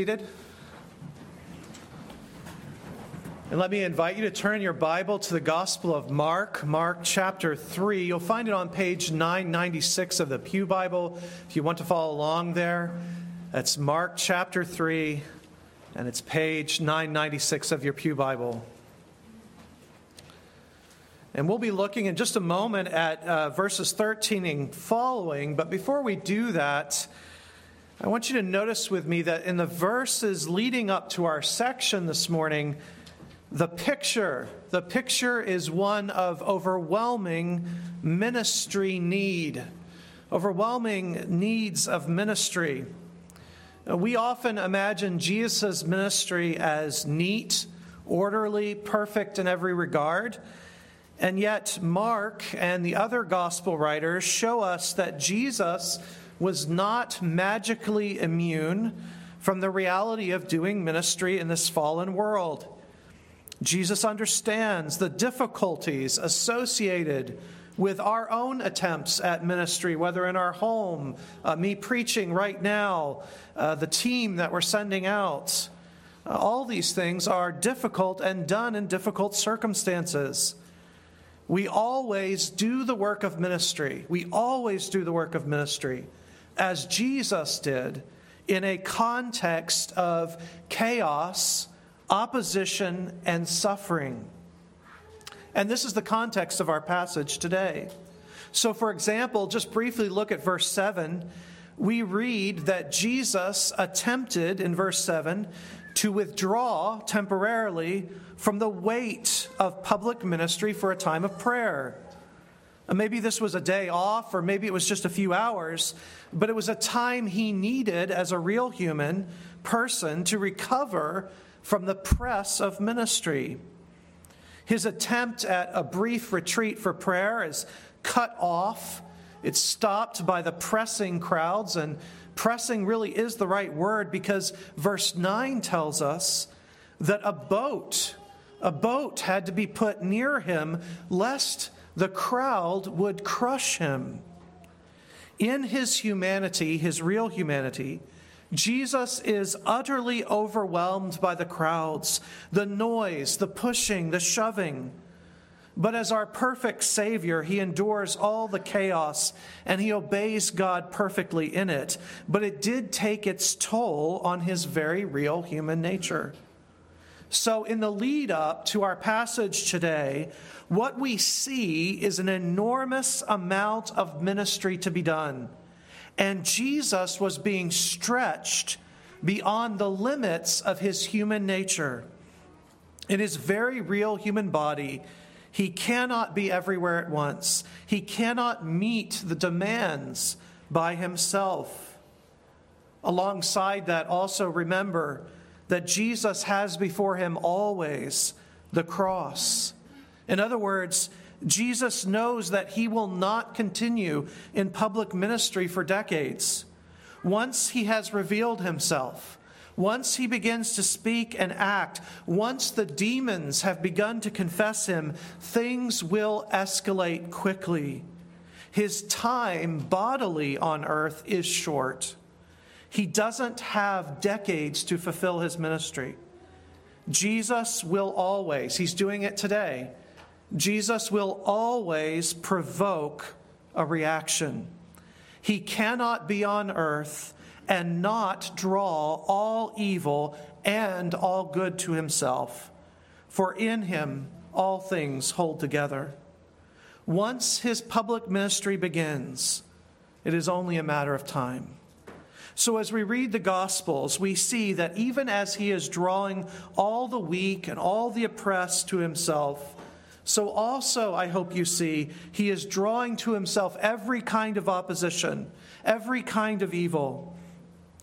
seated. And let me invite you to turn your Bible to the Gospel of Mark, Mark chapter 3. You'll find it on page 996 of the Pew Bible if you want to follow along there. That's Mark chapter 3, and it's page 996 of your Pew Bible. And we'll be looking in just a moment at uh, verses 13 and following. But before we do that, I want you to notice with me that in the verses leading up to our section this morning, the picture, the picture is one of overwhelming ministry need, overwhelming needs of ministry. We often imagine Jesus' ministry as neat, orderly, perfect in every regard. And yet, Mark and the other gospel writers show us that Jesus was not magically immune from the reality of doing ministry in this fallen world. Jesus understands the difficulties associated with our own attempts at ministry, whether in our home, uh, me preaching right now, uh, the team that we're sending out. Uh, all these things are difficult and done in difficult circumstances. We always do the work of ministry. We always do the work of ministry as Jesus did in a context of chaos, opposition, and suffering. And this is the context of our passage today. So, for example, just briefly look at verse 7. We read that Jesus attempted in verse 7 to withdraw temporarily from the weight of public ministry for a time of prayer. Uh, maybe this was a day off, or maybe it was just a few hours, but it was a time he needed as a real human person to recover from the press of ministry. His attempt at a brief retreat for prayer is cut off. It's stopped by the pressing crowds, and pressing really is the right word because verse 9 tells us that a boat, a boat had to be put near him lest the crowd would crush him. In his humanity, his real humanity, Jesus is utterly overwhelmed by the crowds, the noise, the pushing, the shoving. But as our perfect Savior, he endures all the chaos and he obeys God perfectly in it. But it did take its toll on his very real human nature. So, in the lead up to our passage today, what we see is an enormous amount of ministry to be done. And Jesus was being stretched beyond the limits of his human nature. In his very real human body, he cannot be everywhere at once. He cannot meet the demands by himself. Alongside that, also remember that Jesus has before him always the cross. In other words, Jesus knows that he will not continue in public ministry for decades. Once he has revealed himself, once he begins to speak and act, once the demons have begun to confess him, things will escalate quickly. His time bodily on earth is short. He doesn't have decades to fulfill his ministry. Jesus will always, he's doing it today, Jesus will always provoke a reaction. He cannot be on earth and not draw all evil and all good to himself, for in him all things hold together. Once his public ministry begins, it is only a matter of time. So, as we read the Gospels, we see that even as he is drawing all the weak and all the oppressed to himself, so also, I hope you see, he is drawing to himself every kind of opposition, every kind of evil.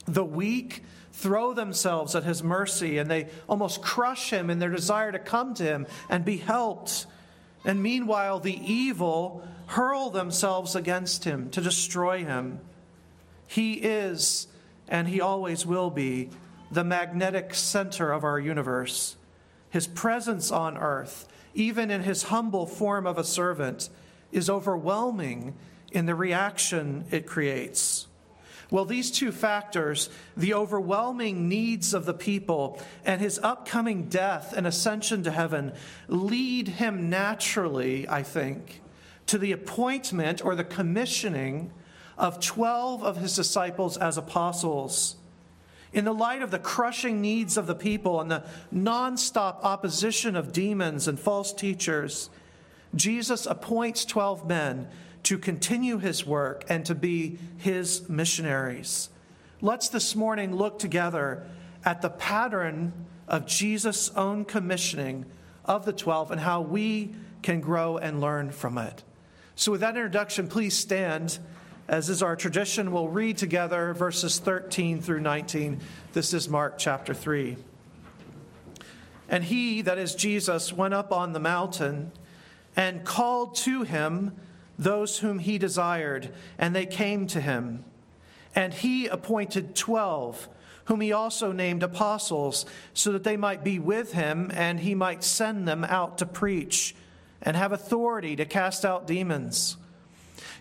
The weak throw themselves at his mercy and they almost crush him in their desire to come to him and be helped. And meanwhile, the evil hurl themselves against him to destroy him. He is, and He always will be, the magnetic center of our universe. His presence on earth, even in His humble form of a servant, is overwhelming in the reaction it creates. Well, these two factors, the overwhelming needs of the people and his upcoming death and ascension to heaven, lead him naturally, I think, to the appointment or the commissioning of 12 of his disciples as apostles. In the light of the crushing needs of the people and the nonstop opposition of demons and false teachers, Jesus appoints 12 men to continue his work and to be his missionaries. Let's this morning look together at the pattern of Jesus' own commissioning of the 12 and how we can grow and learn from it. So, with that introduction, please stand. As is our tradition, we'll read together verses 13 through 19. This is Mark chapter 3. And he, that is Jesus, went up on the mountain and called to him those whom he desired, and they came to him. And he appointed twelve, whom he also named apostles, so that they might be with him, and he might send them out to preach, and have authority to cast out demons.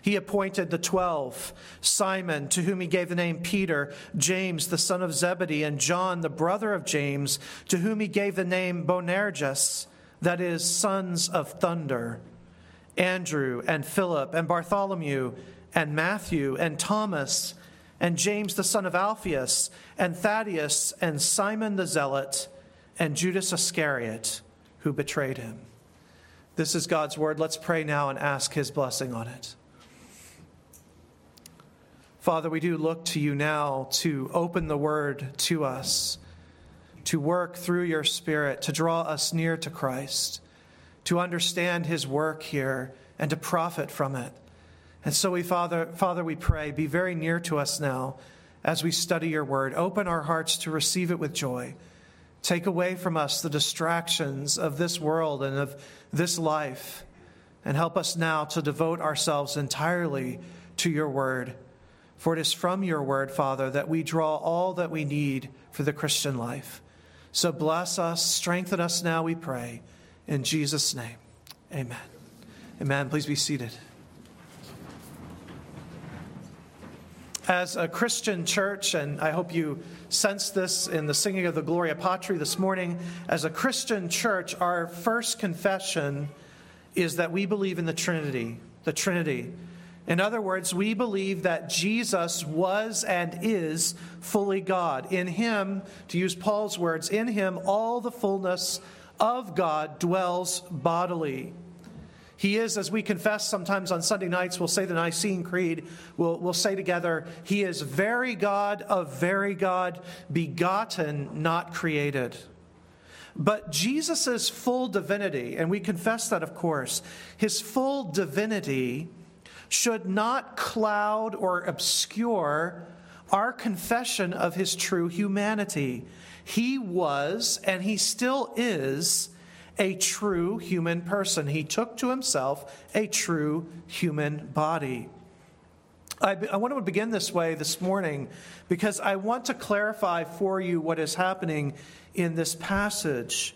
He appointed the twelve Simon, to whom he gave the name Peter, James, the son of Zebedee, and John, the brother of James, to whom he gave the name Boanerges, that is, sons of thunder. Andrew and Philip and Bartholomew and Matthew and Thomas and James the son of Alphaeus and Thaddeus and Simon the Zealot and Judas Iscariot who betrayed him. This is God's word. Let's pray now and ask his blessing on it. Father, we do look to you now to open the word to us, to work through your Spirit, to draw us near to Christ to understand his work here and to profit from it. And so we Father, Father, we pray, be very near to us now as we study your word. Open our hearts to receive it with joy. Take away from us the distractions of this world and of this life, and help us now to devote ourselves entirely to your word. For it is from your word, Father, that we draw all that we need for the Christian life. So bless us, strengthen us now, we pray. In Jesus' name, amen. Amen. Please be seated. As a Christian church, and I hope you sense this in the singing of the Gloria Patri this morning, as a Christian church, our first confession is that we believe in the Trinity. The Trinity. In other words, we believe that Jesus was and is fully God. In Him, to use Paul's words, in Him all the fullness of God dwells bodily. He is, as we confess sometimes on Sunday nights, we'll say the Nicene Creed, we'll, we'll say together, He is very God of very God, begotten, not created. But Jesus' full divinity, and we confess that, of course, his full divinity should not cloud or obscure our confession of his true humanity. He was, and he still is, a true human person. He took to himself a true human body. I, I, want to begin this way this morning because I want to clarify for you what is happening in this passage.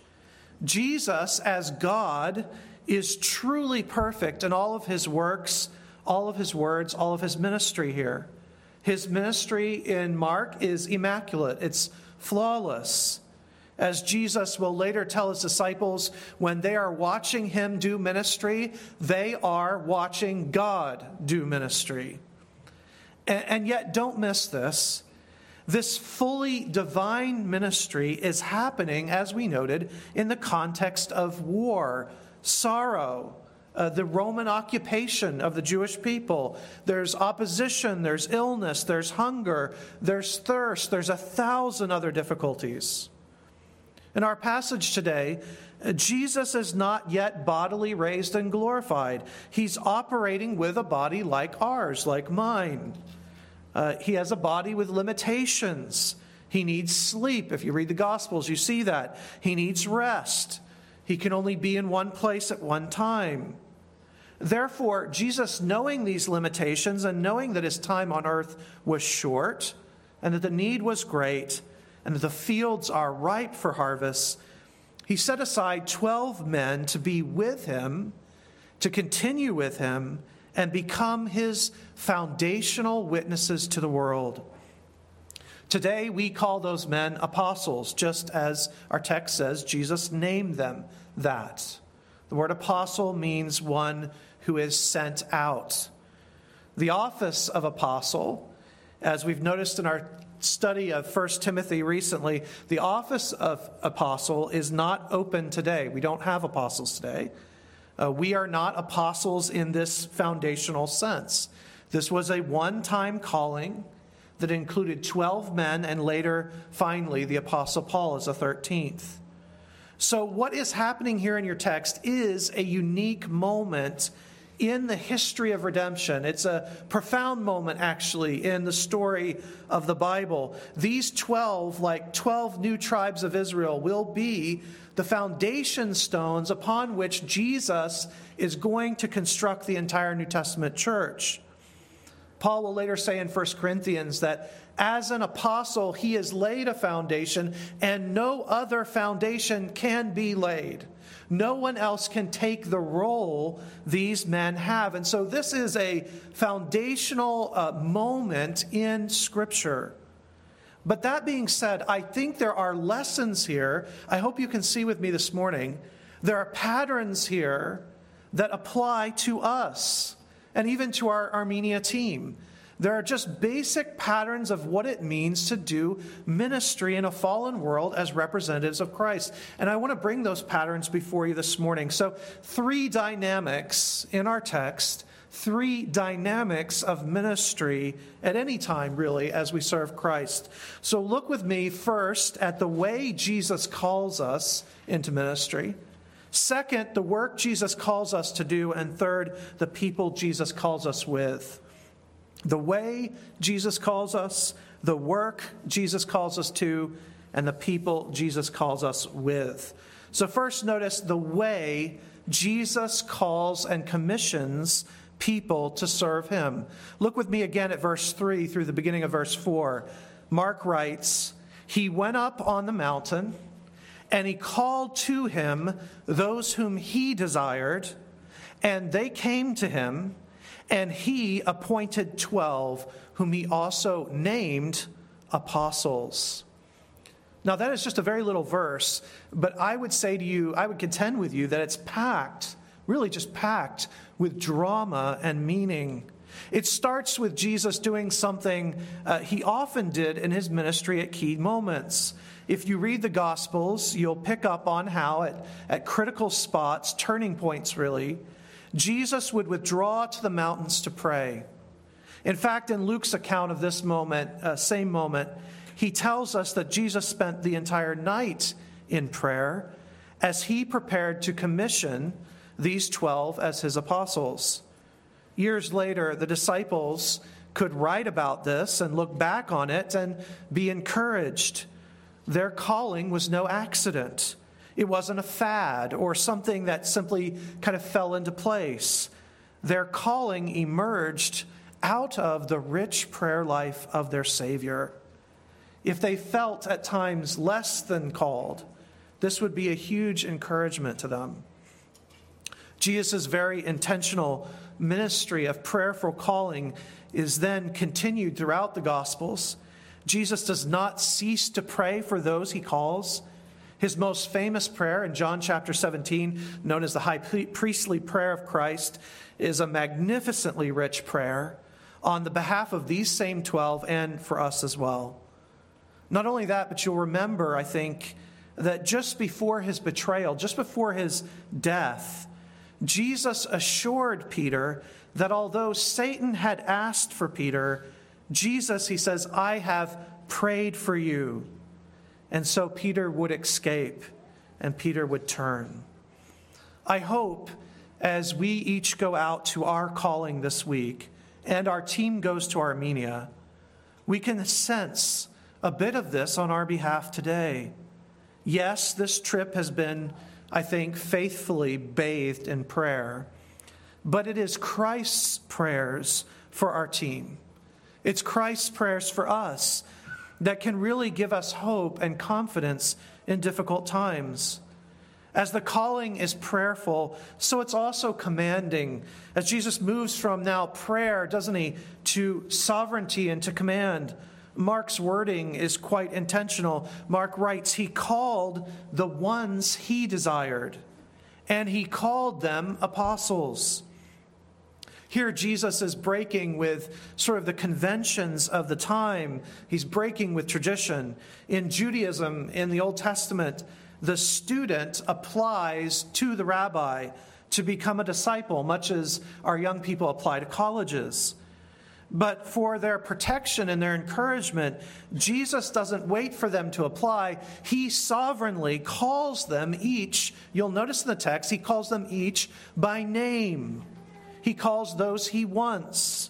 Jesus, as God, is truly perfect in all of his works, all of his words, all of his ministry here. His ministry in Mark is immaculate, it's flawless. As Jesus will later tell his disciples, when they are watching him do ministry, they are watching God do ministry. And, yet, don't miss this. This fully divine ministry is happening, as we noted, in the context of war, sorrow, uh, the Roman occupation of the Jewish people. There's opposition, there's illness, there's hunger, there's thirst, there's a thousand other difficulties. In our passage today, Jesus is not yet bodily raised and glorified. He's operating with a body like ours, like mine. Uh, he has a body with limitations. He needs sleep. If you read the Gospels, you see that. He needs rest. He can only be in one place at one time. Therefore, Jesus, knowing these limitations and knowing that his time on earth was short and that the need was great and that the fields are ripe for harvest, he set aside 12 men to be with him, to continue with him, and become his foundational witnesses to the world. Today, we call those men apostles, just as our text says Jesus named them that. The word apostle means one who is sent out. The office of apostle, as we've noticed in our study of 1 Timothy recently, the office of apostle is not open today. We don't have apostles today. Uh, we are not apostles in this foundational sense. This was a one time calling that included 12 men and later, finally, the Apostle Paul as a 13th. So, what is happening here in your text is a unique moment in the history of redemption. It's a profound moment, actually, in the story of the Bible. These 12, like 12 new tribes of Israel, will be the foundation stones upon which Jesus is going to construct the entire New Testament church. Paul will later say in 1 Corinthians that as an apostle, he has laid a foundation, and no other foundation can be laid. No one else can take the role these men have. And so, this is a foundational uh, moment in Scripture. But that being said, I think there are lessons here. I hope you can see with me this morning. There are patterns here that apply to us and even to our Armenia team. There are just basic patterns of what it means to do ministry in a fallen world as representatives of Christ. And I want to bring those patterns before you this morning. So, three dynamics in our text, three dynamics of ministry at any time, really, as we serve Christ. So, look with me first at the way Jesus calls us into ministry. Second, the work Jesus calls us to do. And third, the people Jesus calls us with. The way Jesus calls us, the work Jesus calls us to, and the people Jesus calls us with. So, first, notice the way Jesus calls and commissions people to serve him. Look with me again at verse 3 through the beginning of verse 4. Mark writes, He went up on the mountain, and he called to him those whom he desired, and they came to him. And he appointed 12, whom he also named apostles. Now, that is just a very little verse, but I would say to you, I would contend with you that it's packed, really just packed with drama and meaning. It starts with Jesus doing something uh, he often did in his ministry at key moments. If you read the Gospels, you'll pick up on how, at, at critical spots, turning points really, Jesus would withdraw to the mountains to pray. In fact, in Luke's account of this moment, uh, same moment, he tells us that Jesus spent the entire night in prayer as he prepared to commission these 12 as his apostles. Years later, the disciples could write about this and look back on it and be encouraged. Their calling was no accident. It wasn't a fad or something that simply kind of fell into place. Their calling emerged out of the rich prayer life of their Savior. If they felt at times less than called, this would be a huge encouragement to them. Jesus' very intentional ministry of prayerful calling is then continued throughout the Gospels. Jesus does not cease to pray for those he calls. His most famous prayer in John chapter 17, known as the high priestly prayer of Christ, is a magnificently rich prayer on the behalf of these same 12 and for us as well. Not only that, but you'll remember, I think, that just before his betrayal, just before his death, Jesus assured Peter that although Satan had asked for Peter, Jesus, he says, I have prayed for you and so Peter would escape and Peter would turn. I hope as we each go out to our calling this week and our team goes to Armenia, we can sense a bit of this on our behalf today. Yes, this trip has been, I think, faithfully bathed in prayer, but it is Christ's prayers for our team. It's Christ's prayers for us that can really give us hope and confidence in difficult times. As the calling is prayerful, so it's also commanding. As Jesus moves from now prayer, doesn't he, to sovereignty and to command. Mark's wording is quite intentional. Mark writes, He called the ones he desired, and he called them apostles. Here, Jesus is breaking with sort of the conventions of the time. He's breaking with tradition. In Judaism, in the Old Testament, the student applies to the rabbi to become a disciple, much as our young people apply to colleges. But for their protection and their encouragement, Jesus doesn't wait for them to apply. He sovereignly calls them each. You'll notice in the text, he calls them each by name. He calls those he wants.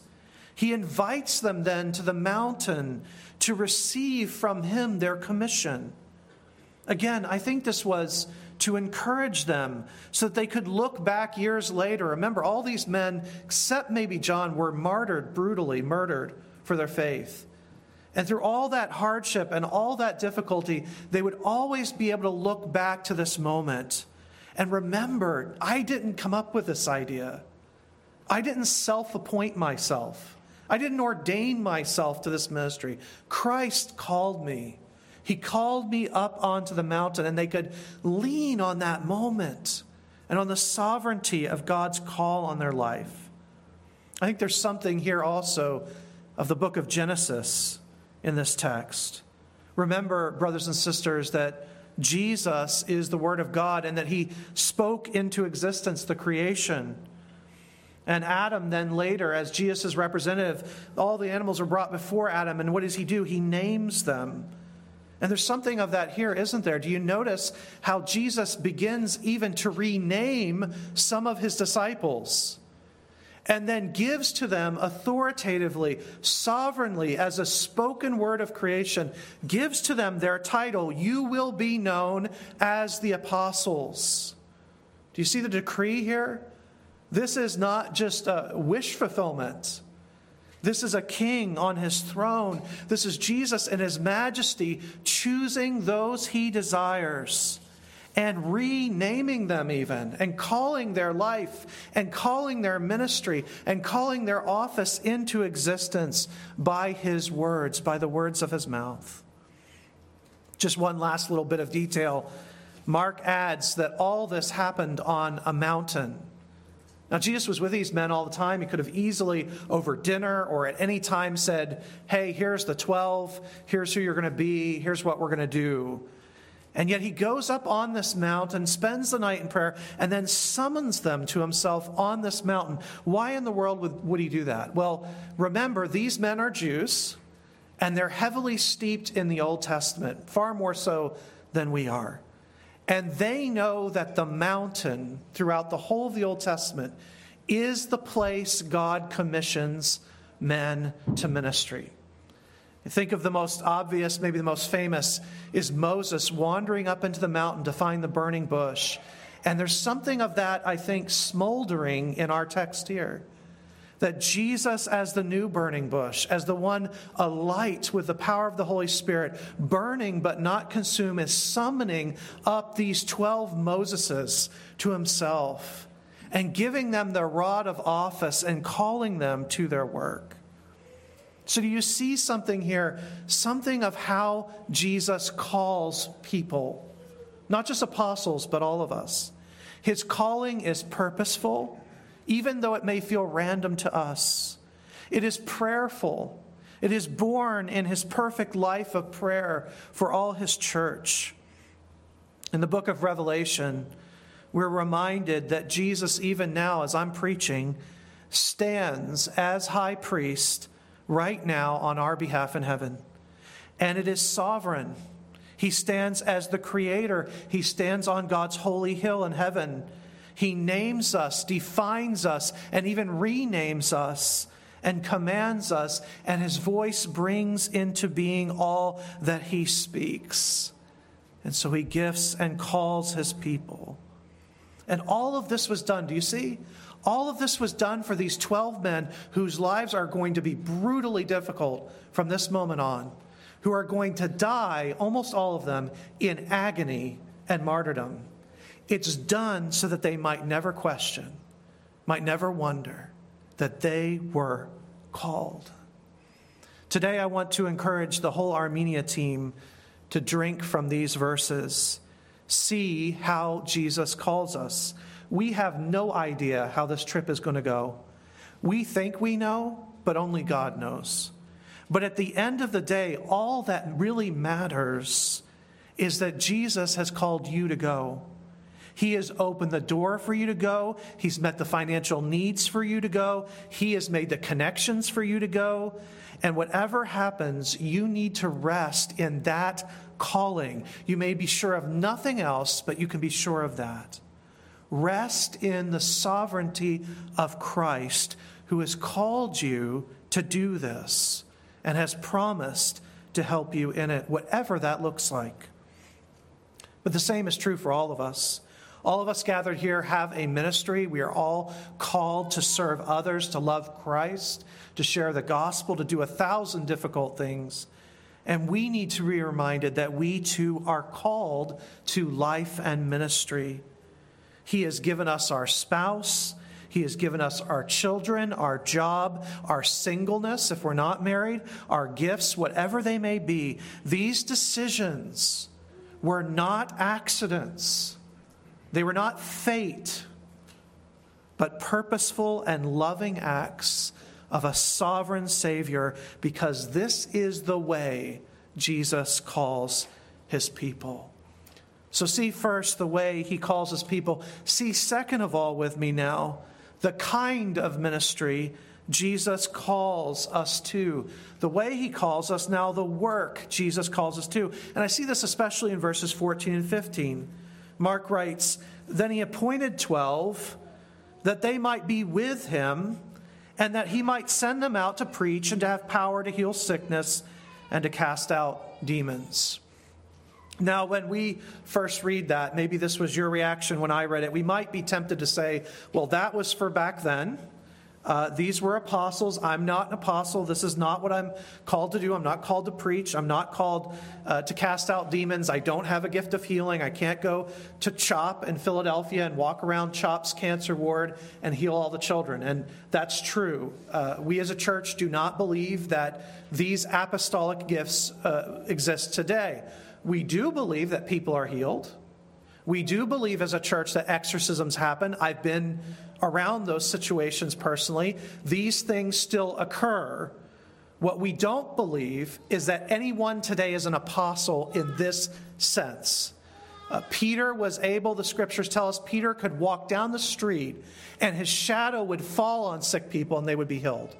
He invites them then to the mountain to receive from him their commission. Again, I think this was to encourage them so that they could look back years later. Remember, all these men, except maybe John, were martyred, brutally murdered for their faith. And through all that hardship and all that difficulty, they would always be able to look back to this moment and remember I didn't come up with this idea. I didn't self appoint myself. I didn't ordain myself to this ministry. Christ called me. He called me up onto the mountain, and they could lean on that moment and on the sovereignty of God's call on their life. I think there's something here also of the book of Genesis in this text. Remember, brothers and sisters, that Jesus is the Word of God and that He spoke into existence the creation. And Adam, then later, as Jesus' representative, all the animals are brought before Adam. And what does he do? He names them. And there's something of that here, isn't there? Do you notice how Jesus begins even to rename some of his disciples? and then gives to them authoritatively, sovereignly, as a spoken word of creation, gives to them their title, You will be known as the apostles. Do you see the decree here? This is not just a wish fulfillment. This is a king on his throne. This is Jesus in his majesty choosing those he desires and renaming them, even, and calling their life, and calling their ministry, and calling their office into existence by his words, by the words of his mouth. Just one last little bit of detail. Mark adds that all this happened on a mountain. Now, Jesus was with these men all the time. He could have easily, over dinner or at any time, said, Hey, here's the 12. Here's who you're going to be. Here's what we're going to do. And yet he goes up on this mountain, spends the night in prayer, and then summons them to himself on this mountain. Why in the world would, would he do that? Well, remember, these men are Jews, and they're heavily steeped in the Old Testament, far more so than we are. And they know that the mountain throughout the whole of the Old Testament is the place God commissions men to ministry. Think of the most obvious, maybe the most famous, is Moses wandering up into the mountain to find the burning bush. And there's something of that, I think, smoldering in our text here that Jesus, as the new burning bush, as the one alight with the power of the Holy Spirit, burning but not consumed, is summoning up these 12 Moseses to himself and giving them the rod of office and calling them to their work. So, do you see something here? Something of how Jesus calls people, not just apostles, but all of us. His calling is purposeful even though it may feel random to us. It is prayerful. It is born in his perfect life of prayer for all his church. In the book of Revelation, we're reminded that Jesus, even now, as I'm preaching, stands as high priest right now on our behalf in heaven. And it is sovereign. He stands as the creator, he stands on God's holy hill in heaven he names us, defines us, and even renames us and commands us, and his voice brings into being all that he speaks. And so he gifts and calls his people. And all of this was done, do you see? All of this was done for these 12 men whose lives are going to be brutally difficult from this moment on, who are going to die, almost all of them, in agony and martyrdom. It's done so that they might never question, might never wonder that they were called. Today, I want to encourage the whole Armenia team to drink from these verses, see how Jesus calls us. We have no idea how this trip is going to go. We think we know, but only God knows. But at the end of the day, all that really matters is that Jesus has called you to go. He has opened the door for you to go. He's met the financial needs for you to go. He has made the connections for you to go. And whatever happens, you need to rest in that calling. You may be sure of nothing else, but you can be sure of that. Rest in the sovereignty of Christ, who has called you to do this and has promised to help you in it, whatever that looks like. But the same is true for all of us. All of us gathered here have a ministry. We are all called to serve others, to love Christ, to share the gospel, to do a thousand difficult things. And we need to be reminded that we too are called to life and ministry. He has given us our spouse. He has given us our children, our job, our singleness, if we're not married, our gifts, whatever they may be. These decisions were not accidents. They were not fate, but purposeful and loving acts of a sovereign Savior, because this is the way Jesus calls his people. So, see first the way he calls his people. See, second of all, with me now, the kind of ministry Jesus calls us to. The way he calls us now, the work Jesus calls us to. And I see this especially in verses 14 and 15. Mark writes, Then he appointed 12 that they might be with him and that he might send them out to preach and to have power to heal sickness and to cast out demons. Now, when we first read that, maybe this was your reaction when I read it, we might be tempted to say, well, that was for back then. Uh, these were apostles. I'm not an apostle. This is not what I'm called to do. I'm not called to preach. I'm not called uh, to cast out demons. I don't have a gift of healing. I can't go to CHOP in Philadelphia and walk around CHOP's cancer ward and heal all the children. And that's true. Uh, we as a church do not believe that these apostolic gifts uh, exist today. We do believe that people are healed. We do believe as a church that exorcisms happen. I've been around those situations personally. These things still occur. What we don't believe is that anyone today is an apostle in this sense. Uh, Peter was able, the scriptures tell us, Peter could walk down the street and his shadow would fall on sick people and they would be healed.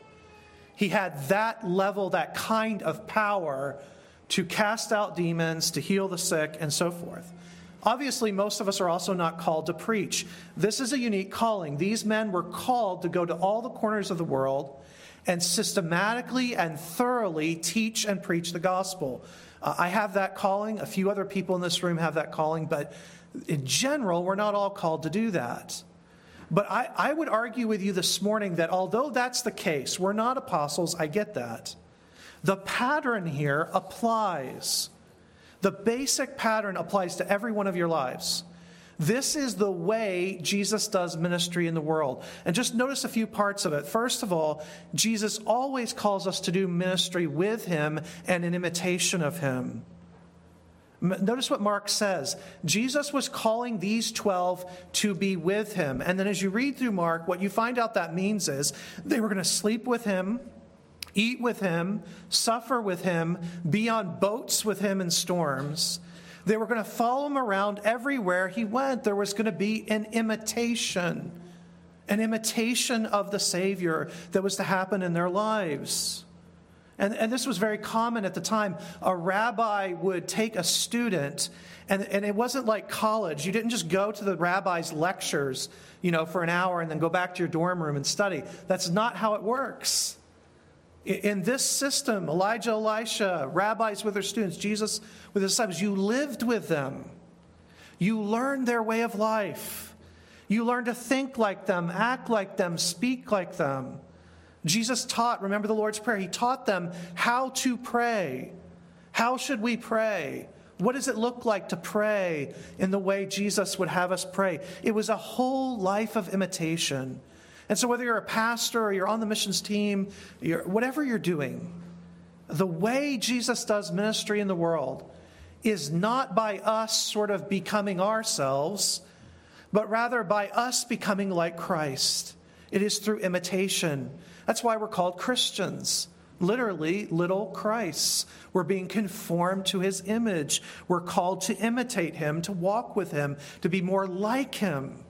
He had that level, that kind of power to cast out demons, to heal the sick, and so forth. Obviously, most of us are also not called to preach. This is a unique calling. These men were called to go to all the corners of the world and systematically and thoroughly teach and preach the gospel. Uh, I have that calling. A few other people in this room have that calling, but in general, we're not all called to do that. But I, I would argue with you this morning that although that's the case, we're not apostles, I get that. The pattern here applies. The basic pattern applies to every one of your lives. This is the way Jesus does ministry in the world. And just notice a few parts of it. First of all, Jesus always calls us to do ministry with him and in imitation of him. Notice what Mark says. Jesus was calling these 12 to be with him. And then as you read through Mark, what you find out that means is they were going to sleep with him eat with him, suffer with him, be on boats with him in storms. They were going to follow him around everywhere he went. There was going to be an imitation, an imitation of the Savior that was to happen in their lives. And, and this was very common at the time. A rabbi would take a student, and, and it wasn't like college. You didn't just go to the rabbi's lectures, you know, for an hour and then go back to your dorm room and study. That's not how it works. In this system, Elijah, Elisha, rabbis with their students, Jesus with his disciples, you lived with them. You learned their way of life. You learned to think like them, act like them, speak like them. Jesus taught, remember the Lord's Prayer, he taught them how to pray. How should we pray? What does it look like to pray in the way Jesus would have us pray? It was a whole life of imitation. And so, whether you're a pastor or you're on the missions team, you're, whatever you're doing, the way Jesus does ministry in the world is not by us sort of becoming ourselves, but rather by us becoming like Christ. It is through imitation. That's why we're called Christians. Literally, little Christs. We're being conformed to his image. We're called to imitate him, to walk with him, to be more like him.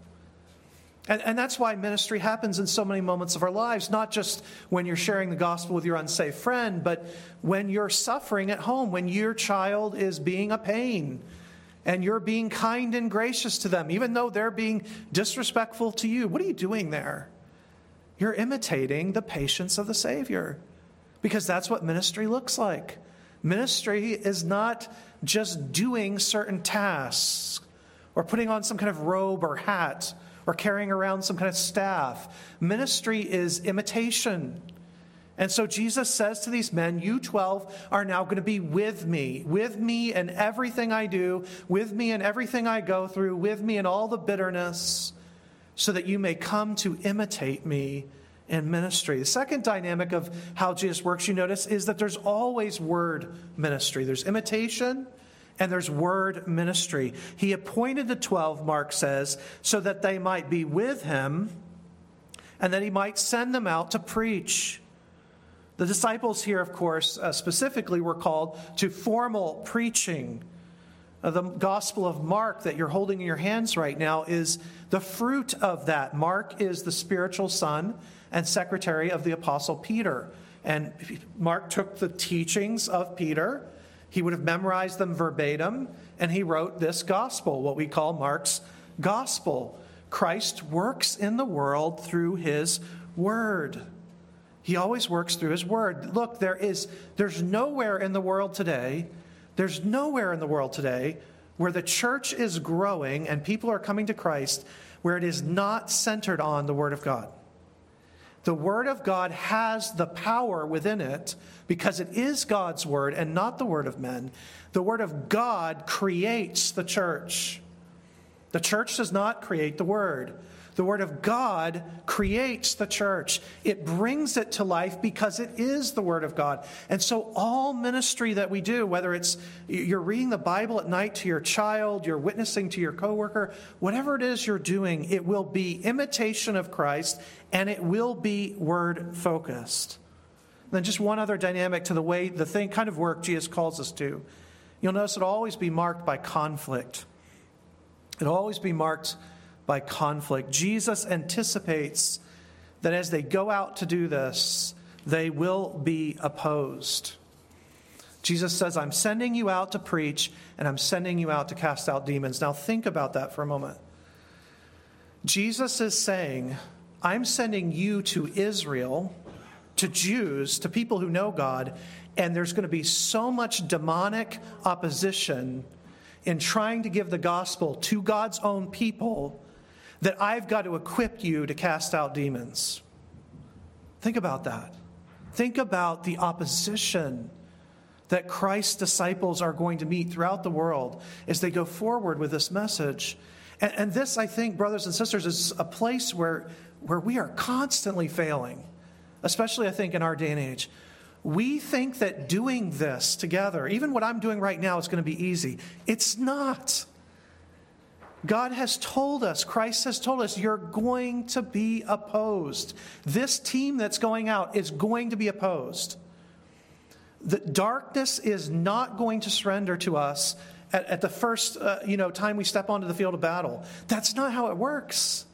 And, and that's why ministry happens in so many moments of our lives, not just when you're sharing the gospel with your unsafe friend, but when you're suffering at home, when your child is being a pain and you're being kind and gracious to them, even though they're being disrespectful to you. What are you doing there? You're imitating the patience of the Savior because that's what ministry looks like. Ministry is not just doing certain tasks or putting on some kind of robe or hat or carrying around some kind of staff. Ministry is imitation. And so Jesus says to these men, You 12 are now going to be with me, with me in everything I do, with me in everything I go through, with me in all the bitterness, so that you may come to imitate me in ministry. The second dynamic of how Jesus works, you notice, is that there's always word ministry. There's imitation and there's word ministry. He appointed the 12, Mark says, so that they might be with him and that he might send them out to preach. The disciples here, of course, uh, specifically were called to formal preaching. Uh, the Gospel of Mark that you're holding in your hands right now is the fruit of that. Mark is the spiritual son and secretary of the Apostle Peter. And Mark took the teachings of Peter, he would have memorized them verbatim, and he wrote this gospel, what we call Mark's gospel. Christ works in the world through his word. He always works through his word. Look, there is there's nowhere in the world today, there's nowhere in the world today where the church is growing and people are coming to Christ where it is not centered on the word of God. The Word of God has the power within it because it is God's Word and not the Word of men. The Word of God creates the church. The church does not create the Word. The Word of God creates the church. It brings it to life because it is the Word of God. And so, all ministry that we do, whether it's you're reading the Bible at night to your child, you're witnessing to your coworker, whatever it is you're doing, it will be imitation of Christ and it will be Word focused. Then, just one other dynamic to the way the thing kind of work Jesus calls us to. You'll notice it'll always be marked by conflict. It'll always be marked by conflict. Jesus anticipates that as they go out to do this, they will be opposed. Jesus says, I'm sending you out to preach, and I'm sending you out to cast out demons. Now, think about that for a moment. Jesus is saying, I'm sending you to Israel, to Jews, to people who know God, and there's going to be so much demonic opposition in trying to give the gospel to God's own people that I've got to equip you to cast out demons. Think about that. Think about the opposition that Christ's disciples are going to meet throughout the world as they go forward with this message. And, and, this, I think, brothers and sisters, is a place where, where we are constantly failing, especially, I think, in our day and age. We think that doing this together, even what I'm doing right now, is going to be easy. It's not. God has told us, Christ has told us, you're going to be opposed. This team that's going out is going to be opposed. The darkness is not going to surrender to us at, at the first uh, you know, time we step onto the field of battle. That's not how it works.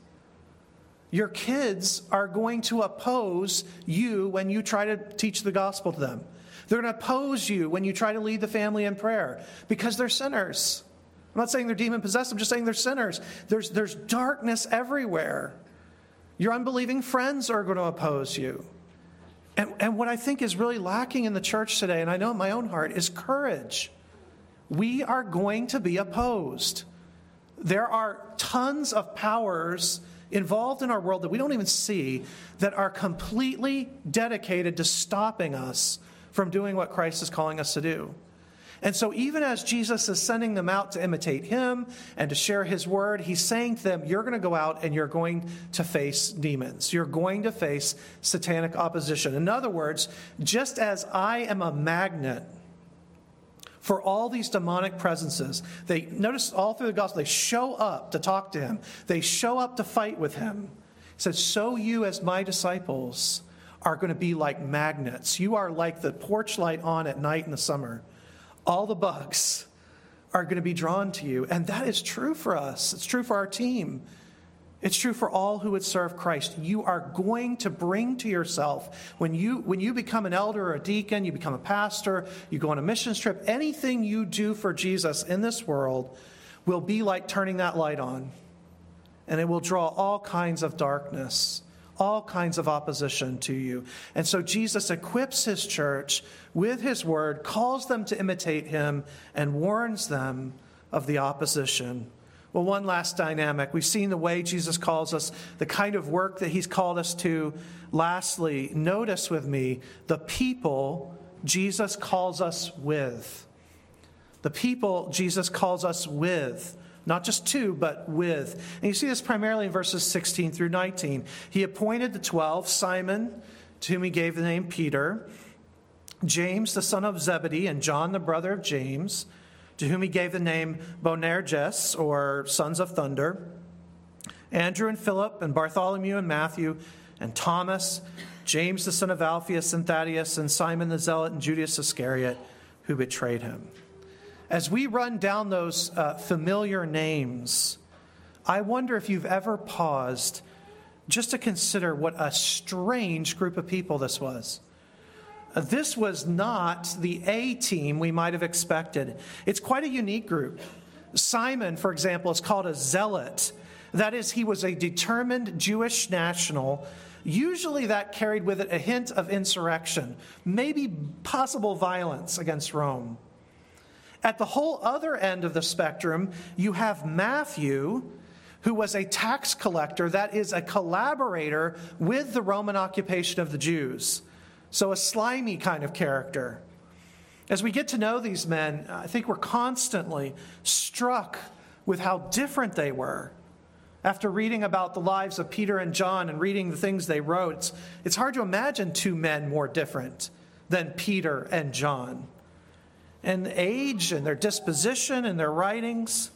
Your kids are going to oppose you when you try to teach the gospel to them. They're going to oppose you when you try to lead the family in prayer because they're sinners. I'm not saying they're demon possessed, I'm just saying they're sinners. There's, there's darkness everywhere. Your unbelieving friends are going to oppose you. And, and what I think is really lacking in the church today, and I know in my own heart, is courage. We are going to be opposed. There are tons of powers involved in our world that we don't even see that are completely dedicated to stopping us from doing what Christ is calling us to do. And so, even as Jesus is sending them out to imitate him and to share his word, he's saying to them, You're going to go out and you're going to face demons. You're going to face satanic opposition. In other words, just as I am a magnet for all these demonic presences, they notice all through the gospel, they show up to talk to him, they show up to fight with him. He says, So you, as my disciples, are going to be like magnets. You are like the porch light on at night in the summer all the bugs are going to be drawn to you. And that is true for us, it's true for our team. It's true for all who would serve Christ. You are going to bring to yourself, when you, when you become an elder or a deacon, you become a pastor, you go on a mission trip, anything you do for Jesus in this world will be like turning that light on. And it will draw all kinds of darkness all kinds of opposition to you. And so Jesus equips his church with his word, calls them to imitate him, and warns them of the opposition. Well, one last dynamic. We've seen the way Jesus calls us, the kind of work that he's called us to. Lastly, notice with me the people Jesus calls us with. The people Jesus calls us with. Not just to, but with. And you see this primarily in verses 16 through 19. He appointed the 12, Simon, to whom he gave the name Peter, James, the son of Zebedee, and John, the brother of James, to whom he gave the name Boanerges, or sons of thunder, Andrew and Philip, and Bartholomew and Matthew, and Thomas, James, the son of Alphaeus and Thaddeus, and Simon the Zealot, and Judas Iscariot, who betrayed him. As we run down those uh, familiar names, I wonder if you've ever paused just to consider what a strange group of people this was. Uh, this was not the A team we might have expected. It's quite a unique group. Simon, for example, is called a zealot. That is, he was a determined Jewish national. Usually that carried with it a hint of insurrection, maybe possible violence against Rome. At the whole other end of the spectrum, you have Matthew, who was a tax collector, that is, a collaborator with the Roman occupation of the Jews. So, a slimy kind of character. As we get to know these men, I think we're constantly struck with how different they were. After reading about the lives of Peter and John and reading the things they wrote, it's, hard to imagine two men more different than Peter and John and age and their disposition and their writings.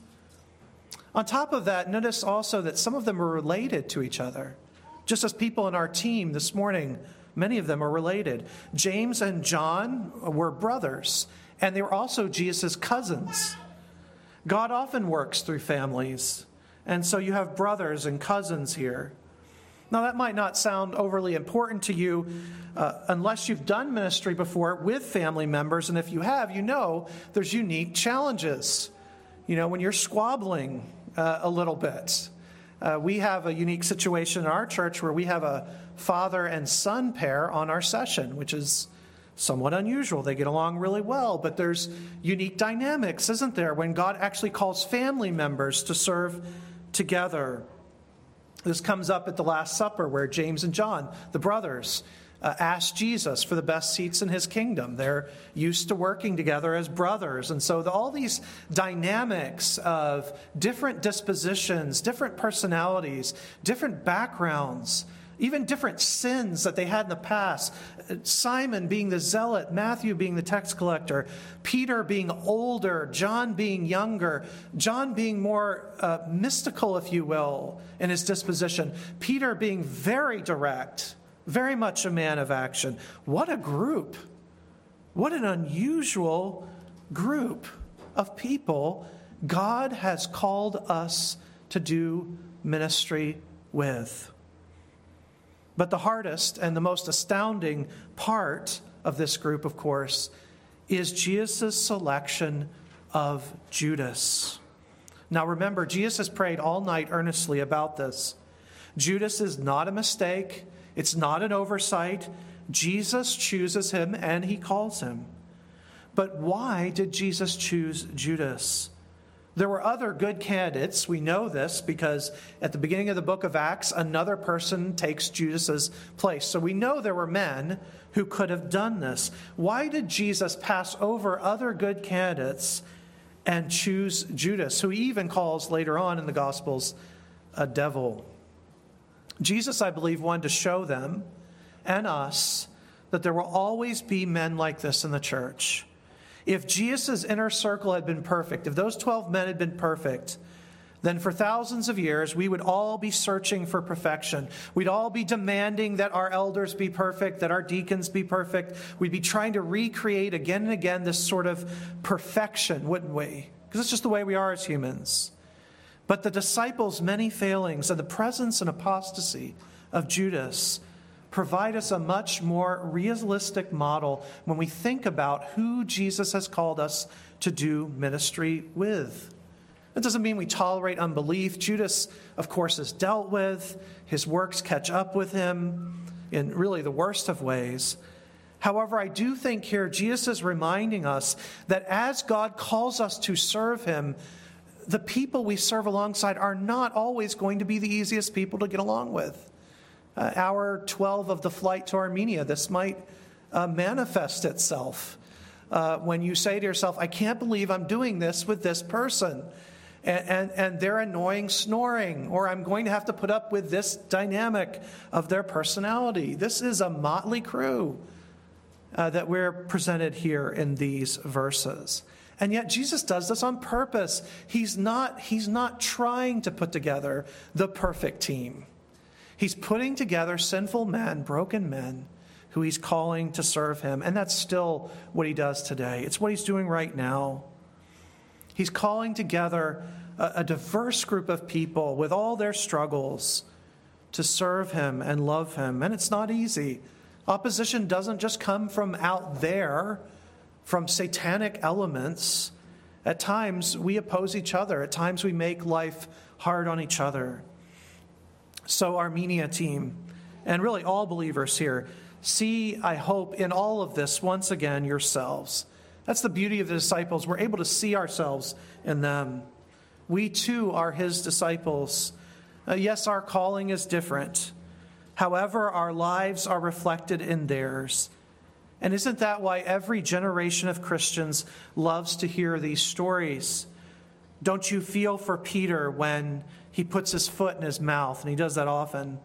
On top of that, notice also that some of them are related to each other. Just as people in our team this morning, many of them are related. James and John were brothers, and they were also Jesus' cousins. God often works through families, and so you have brothers and cousins here. Now, that might not sound overly important to you uh, unless you've done ministry before with family members. And if you have, you know there's unique challenges. You know, when you're squabbling uh, a little bit. Uh, we have a unique situation in our church where we have a father and son pair on our session, which is somewhat unusual. They get along really well, but there's unique dynamics, isn't there, when God actually calls family members to serve together. This comes up at the Last Supper where James and John, the brothers, uh, asked Jesus for the best seats in his kingdom. They're used to working together as brothers. And so, the, all these dynamics of different dispositions, different personalities, different backgrounds, even different sins that they had in the past. Simon being the zealot, Matthew being the tax collector, Peter being older, John being younger, John being more uh, mystical, if you will, in his disposition, Peter being very direct, very much a man of action. What a group! What an unusual group of people God has called us to do ministry with. But the hardest and the most astounding part of this group, of course, is Jesus' selection of Judas. Now remember, Jesus has prayed all night earnestly about this. Judas is not a mistake, it's not an oversight. Jesus chooses him and he calls him. But why did Jesus choose Judas? There were other good candidates. We know this because at the beginning of the book of Acts, another person takes Judas's place. So we know there were men who could have done this. Why did Jesus pass over other good candidates and choose Judas, who he even calls later on in the Gospels a devil? Jesus, I believe, wanted to show them and us that there will always be men like this in the church if Jesus' inner circle had been perfect, if those 12 men had been perfect, then for thousands of years we would all be searching for perfection. We'd all be demanding that our elders be perfect, that our deacons be perfect. We'd be trying to recreate again and again this sort of perfection, wouldn't we? Because it's just the way we are as humans. But the disciples' many failings and the presence and apostasy of Judas provide us a much more realistic model when we think about who Jesus has called us to do ministry with. That doesn't mean we tolerate unbelief. Judas, of course, is dealt with. His works catch up with him in really the worst of ways. However, I do think here Jesus is reminding us that as God calls us to serve him, the people we serve alongside are not always going to be the easiest people to get along with uh, hour 12 of the flight to Armenia, this might uh, manifest itself. Uh, when you say to yourself, I can't believe I'm doing this with this person, and, and, and they're annoying snoring, or I'm going to have to put up with this dynamic of their personality. This is a motley crew uh, that we're presented here in these verses. And yet Jesus does this on purpose. He's not, he's not trying to put together the perfect team. He's putting together sinful men, broken men, who he's calling to serve him. And that's still what he does today. It's what he's doing right now. He's calling together a, a diverse group of people with all their struggles to serve him and love him. And it's not easy. Opposition doesn't just come from out there, from satanic elements. At times, we oppose each other. At times, we make life hard on each other. So, Armenia team, and really all believers here, see, I hope, in all of this once again yourselves. That's the beauty of the disciples. We're able to see ourselves in them. We too are his disciples. Uh, yes, our calling is different. However, our lives are reflected in theirs. And isn't that why every generation of Christians loves to hear these stories? Don't you feel for Peter when he puts his foot in his mouth, and he does that often.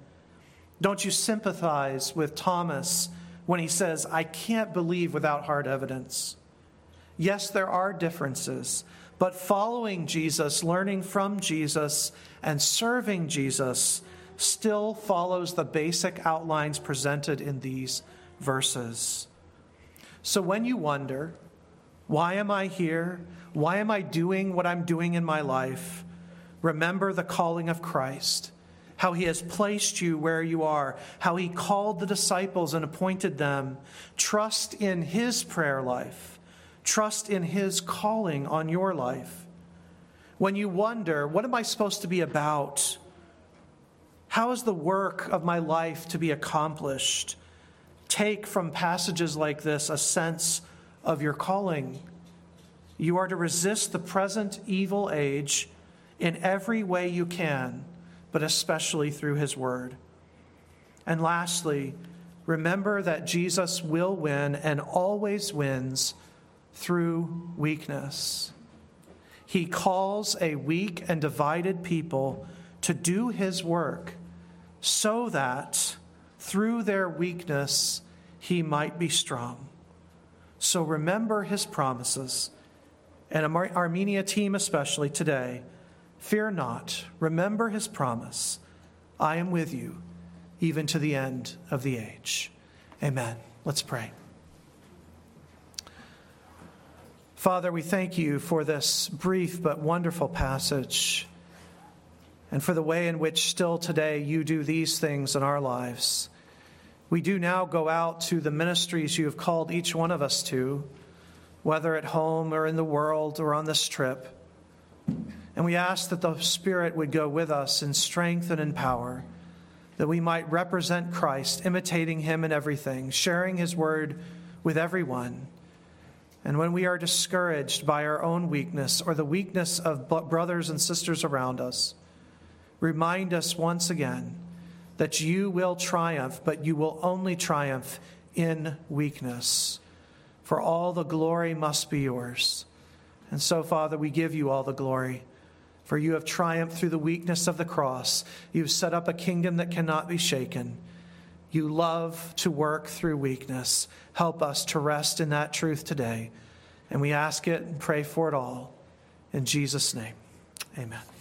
Don't you sympathize with Thomas when he says, I can't believe without hard evidence? Yes, there are differences, but following Jesus, learning from Jesus, and serving Jesus still follows the basic outlines presented in these verses. So when you wonder, why am I here? Why am I doing what I'm doing in my life? Remember the calling of Christ, how he has placed you where you are, how he called the disciples and appointed them. Trust in his prayer life, trust in his calling on your life. When you wonder, what am I supposed to be about? How is the work of my life to be accomplished? Take from passages like this a sense of your calling. You are to resist the present evil age in every way you can, but especially through his word. And lastly, remember that Jesus will win and always wins through weakness. He calls a weak and divided people to do his work so that through their weakness he might be strong. So remember his promises, and Armenia team especially today Fear not, remember his promise. I am with you, even to the end of the age. Amen. Let's pray. Father, we thank you for this brief but wonderful passage and for the way in which still today you do these things in our lives. We do now go out to the ministries you have called each one of us to, whether at home or in the world or on this trip. And we ask that the Spirit would go with us in strength and in power, that we might represent Christ, imitating him in everything, sharing his word with everyone, And when we are discouraged by our own weakness or the weakness of brothers and sisters around us, remind us once again that you will triumph, but you will only triumph in weakness. For all the glory must be yours. And so, Father, we give you all the glory. For you have triumphed through the weakness of the cross. You've set up a kingdom that cannot be shaken. You love to work through weakness. Help us to rest in that truth today. And we ask it and pray for it all. In Jesus' name, amen.